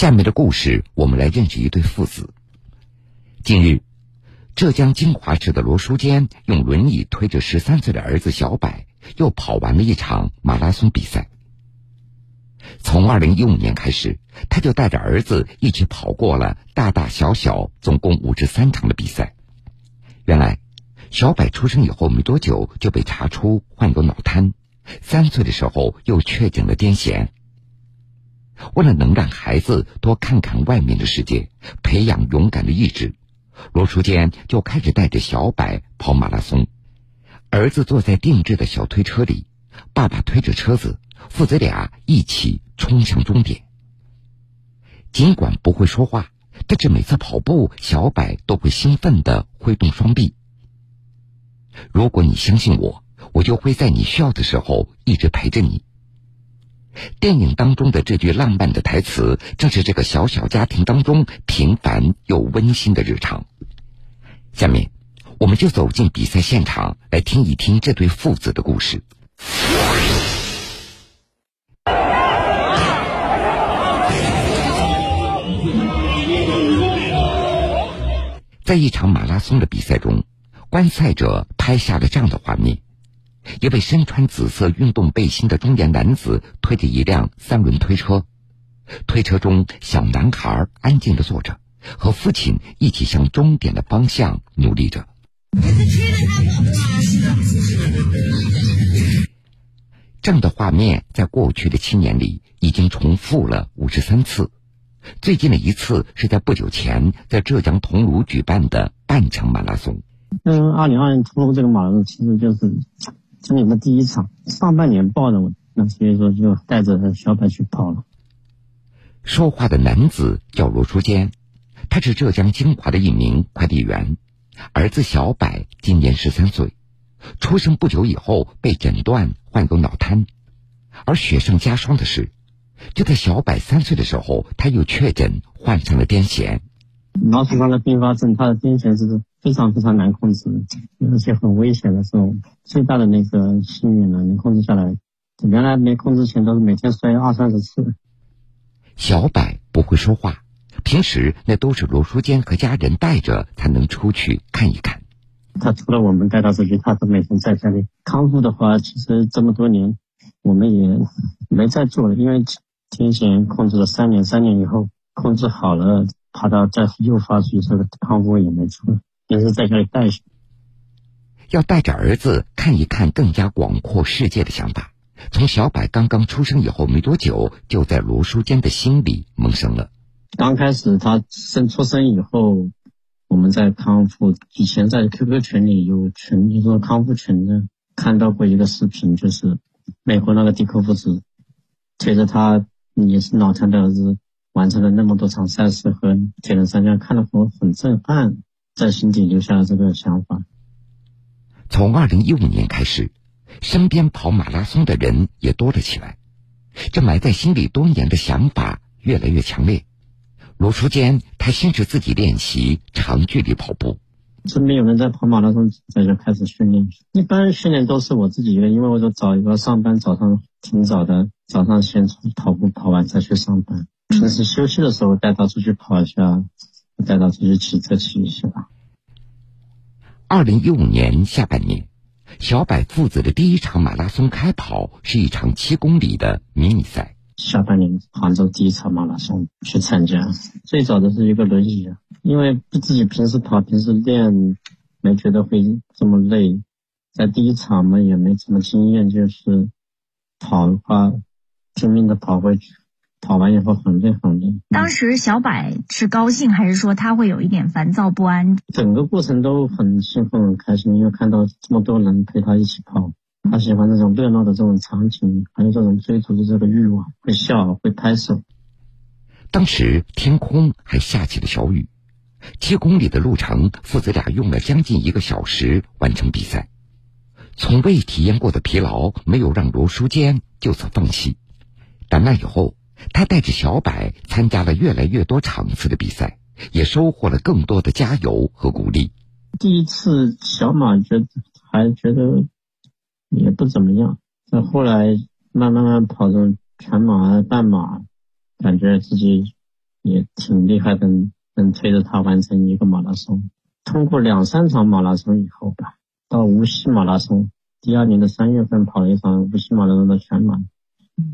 下面的故事，我们来认识一对父子。近日，浙江金华市的罗书坚用轮椅推着十三岁的儿子小柏，又跑完了一场马拉松比赛。从二零一五年开始，他就带着儿子一起跑过了大大小小总共五十三场的比赛。原来，小柏出生以后没多久就被查出患有脑瘫，三岁的时候又确诊了癫痫。为了能让孩子多看看外面的世界，培养勇敢的意志，罗书坚就开始带着小柏跑马拉松。儿子坐在定制的小推车里，爸爸推着车子，父子俩一起冲向终点。尽管不会说话，但是每次跑步，小柏都会兴奋地挥动双臂。如果你相信我，我就会在你需要的时候一直陪着你。电影当中的这句浪漫的台词，正是这个小小家庭当中平凡又温馨的日常。下面，我们就走进比赛现场，来听一听这对父子的故事。在一场马拉松的比赛中，观赛者拍下了这样的画面。一位身穿紫色运动背心的中年男子推着一辆三轮推车，推车中小男孩安静的坐着，和父亲一起向终点的方向努力着。这样的画面在过去的七年里已经重复了五十三次，最近的一次是在不久前在浙江桐庐举办的半程马拉松。嗯，二零二零桐庐这个马拉松其实就是。今年的第一场，上半年报的，那所以说就带着小柏去跑了。说话的男子叫罗书坚，他是浙江金华的一名快递员，儿子小柏今年十三岁，出生不久以后被诊断患有脑瘫，而雪上加霜的是，就在小柏三岁的时候，他又确诊患上了癫痫。脑血管的并发症，他的癫痫是非常非常难控制，而且很危险的时候，最大的那个幸运呢，能控制下来。原来没控制前都是每天摔二三十次。小柏不会说话，平时那都是罗书坚和家人带着才能出去看一看。他除了我们带他出去，他都每天在家里康复的话，其实这么多年我们也没再做了，因为癫痫控制了三年，三年以后控制好了。怕他再又发去，这个康复也没错，就是在家里带。要带着儿子看一看更加广阔世界的想法，从小柏刚刚出生以后没多久，就在罗书坚的心里萌生了。刚开始他生出生以后，我们在康复以前在 QQ 群里有群，就说康复群呢，看到过一个视频，就是美国那个迪克夫子推着他也是脑瘫的儿子。完成了那么多场赛事和铁人三项，看了后很震撼，在心底留下了这个想法。从二零一五年开始，身边跑马拉松的人也多了起来，这埋在心里多年的想法越来越强烈。罗初坚他先是自己练习长距离跑步，身边有人在跑马拉松，这就开始训练。一般训练都是我自己一个，因为我就找一个上班早上挺早的，早上先跑步跑完再去上班。平时休息的时候带他出去跑一下，带他出去骑车骑一下。二零一五年下半年，小柏父子的第一场马拉松开跑是一场七公里的迷你赛。下半年杭州第一场马拉松去参加，最早的是一个轮椅，因为自己平时跑平时练，没觉得会这么累，在第一场嘛也没什么经验，就是跑的话拼命的跑回去。跑完以后很累很累。当时小柏是高兴，还是说他会有一点烦躁不安？整个过程都很兴奋很开心，因为看到这么多人陪他一起跑，他喜欢这种热闹的这种场景，还有这种追逐的这个欲望，会笑会拍手。当时天空还下起了小雨，七公里的路程，父子俩用了将近一个小时完成比赛。从未体验过的疲劳，没有让罗书坚就此放弃。但那以后。他带着小柏参加了越来越多场次的比赛，也收获了更多的加油和鼓励。第一次小马觉得还觉得也不怎么样，但后来慢慢慢跑这种全马、半马，感觉自己也挺厉害的，能推着他完成一个马拉松。通过两三场马拉松以后吧，到无锡马拉松，第二年的三月份跑了一场无锡马拉松的全马。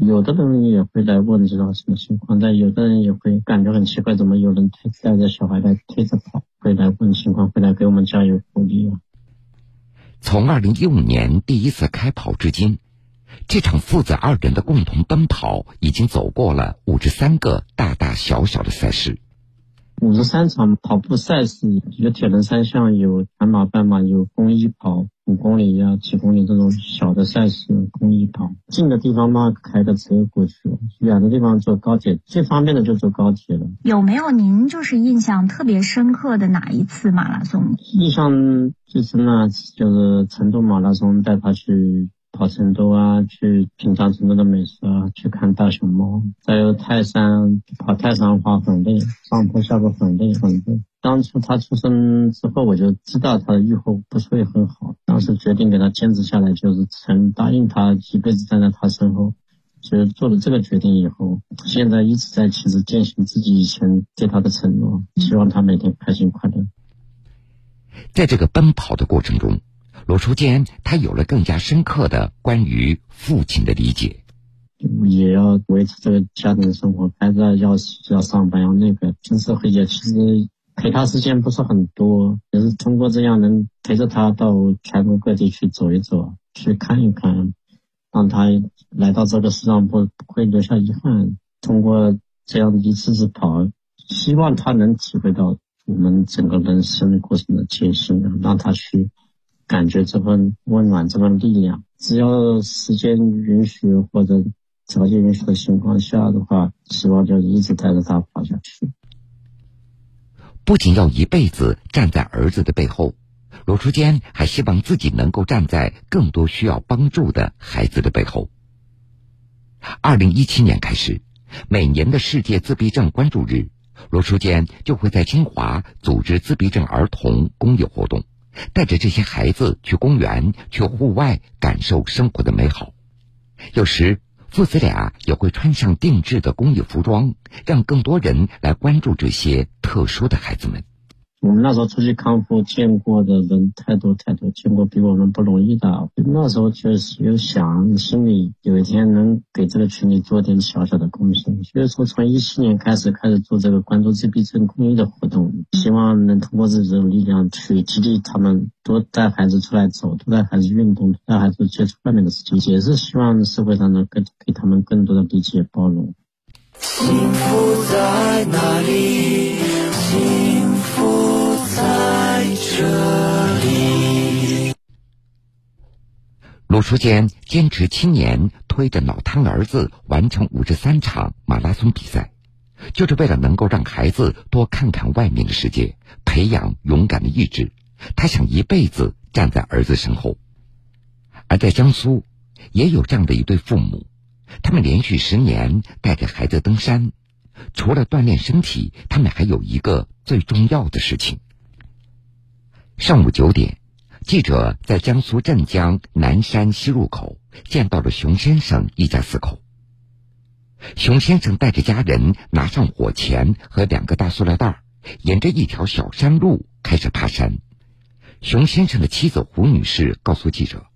有的人也会来问知道什么情况，但有的人也会感觉很奇怪，怎么有人推带着小孩来推着跑，会来问情况，会来给我们加油鼓励啊。从二零一五年第一次开跑至今，这场父子二人的共同奔跑已经走过了五十三个大大小小的赛事。五十三场跑步赛事，有铁人三项，有全马、半马，有公益跑。五公里呀，几公里这种小的赛事，公益跑。近的地方嘛，开个车过去；远的地方坐高铁，最方便的就坐高铁了。有没有您就是印象特别深刻的哪一次马拉松？印象最深的就是成都马拉松，带他去。跑成都啊，去品尝成都的美食啊，去看大熊猫。再有泰山，跑泰山话很累，上坡下坡很累很累。当初他出生之后，我就知道他的愈后不是会很好。当时决定给他坚持下来，就是曾答应他一辈子站在他身后。所以做了这个决定以后，现在一直在其实践行自己以前对他的承诺，希望他每天开心快乐。在这个奔跑的过程中。罗初坚，他有了更加深刻的关于父亲的理解，也要维持这个家庭生活，孩子要要上班，要那个平时回家其实陪他时间不是很多，也是通过这样能陪着他到全国各地去走一走，去看一看，让他来到这个世上不不会留下遗憾。通过这样一次次跑，希望他能体会到我们整个人生过程的艰辛，让他去。感觉这份温暖，这份力量，只要时间允许或者条件允许的情况下的话，希望就一直带着他跑下去。不仅要一辈子站在儿子的背后，罗初坚还希望自己能够站在更多需要帮助的孩子的背后。二零一七年开始，每年的世界自闭症关注日，罗初坚就会在清华组织自闭症儿童公益活动。带着这些孩子去公园，去户外感受生活的美好。有时父子俩也会穿上定制的公益服装，让更多人来关注这些特殊的孩子们。我们那时候出去康复，见过的人太多太多，见过比我们不容易的。那时候就是有想，心里有一天能给这个群里做点小小的贡献。所以说，从一七年开始开始做这个关注自闭症公益的活动，希望能通过自己的力量去激励他们，多带孩子出来走，多带孩子运动，带孩子接触外面的世界，也是希望社会上能更给他们更多的理解包容。幸福在哪里？鲁书坚坚持七年，推着脑瘫儿子完成五十三场马拉松比赛，就是为了能够让孩子多看看外面的世界，培养勇敢的意志。他想一辈子站在儿子身后。而在江苏，也有这样的一对父母，他们连续十年带着孩子登山，除了锻炼身体，他们还有一个最重要的事情。上午九点，记者在江苏镇江南山西入口见到了熊先生一家四口。熊先生带着家人拿上火钳和两个大塑料袋，沿着一条小山路开始爬山。熊先生的妻子胡女士告诉记者，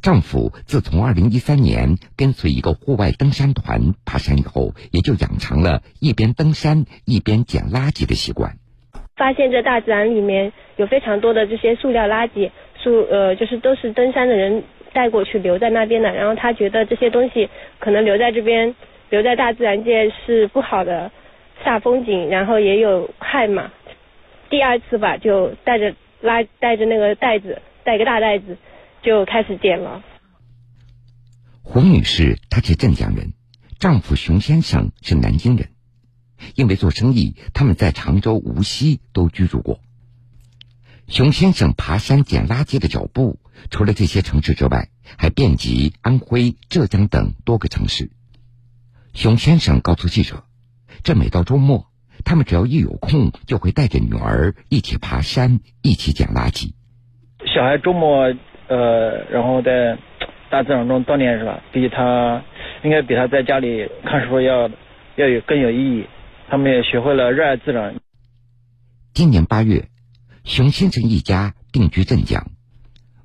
丈夫自从二零一三年跟随一个户外登山团爬山以后，也就养成了一边登山一边捡垃圾的习惯。发现这大自然里面有非常多的这些塑料垃圾，住呃就是都是登山的人带过去留在那边的，然后他觉得这些东西可能留在这边，留在大自然界是不好的，煞风景，然后也有害嘛。第二次吧，就带着拉带着那个袋子，带个大袋子，就开始捡了。胡女士她是镇江人，丈夫熊先生是南京人。因为做生意，他们在常州、无锡都居住过。熊先生爬山捡垃圾的脚步，除了这些城市之外，还遍及安徽、浙江等多个城市。熊先生告诉记者：“这每到周末，他们只要一有空，就会带着女儿一起爬山，一起捡垃圾。小孩周末，呃，然后在大自然中锻炼是吧？比他应该比他在家里看书要要有更有意义。”他们也学会了热爱自然。今年八月，熊先生一家定居镇江，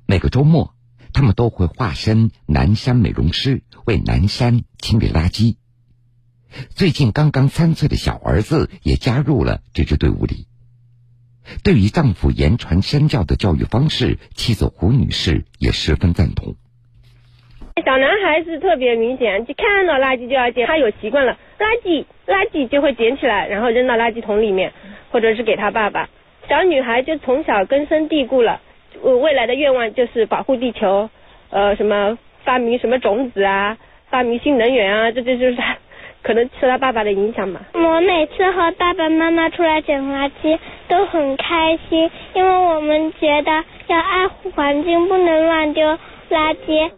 每个周末，他们都会化身南山美容师，为南山清理垃圾。最近刚刚三岁的小儿子也加入了这支队伍里。对于丈夫言传身教的教育方式，妻子胡女士也十分赞同。小男孩是特别明显，就看到垃圾就要捡，他有习惯了，垃圾垃圾就会捡起来，然后扔到垃圾桶里面，或者是给他爸爸。小女孩就从小根深蒂固了，未来的愿望就是保护地球，呃，什么发明什么种子啊，发明新能源啊，这这就是他。可能受他爸爸的影响吧。我每次和爸爸妈妈出来捡垃圾都很开心，因为我们觉得要爱护环境，不能乱丢垃圾。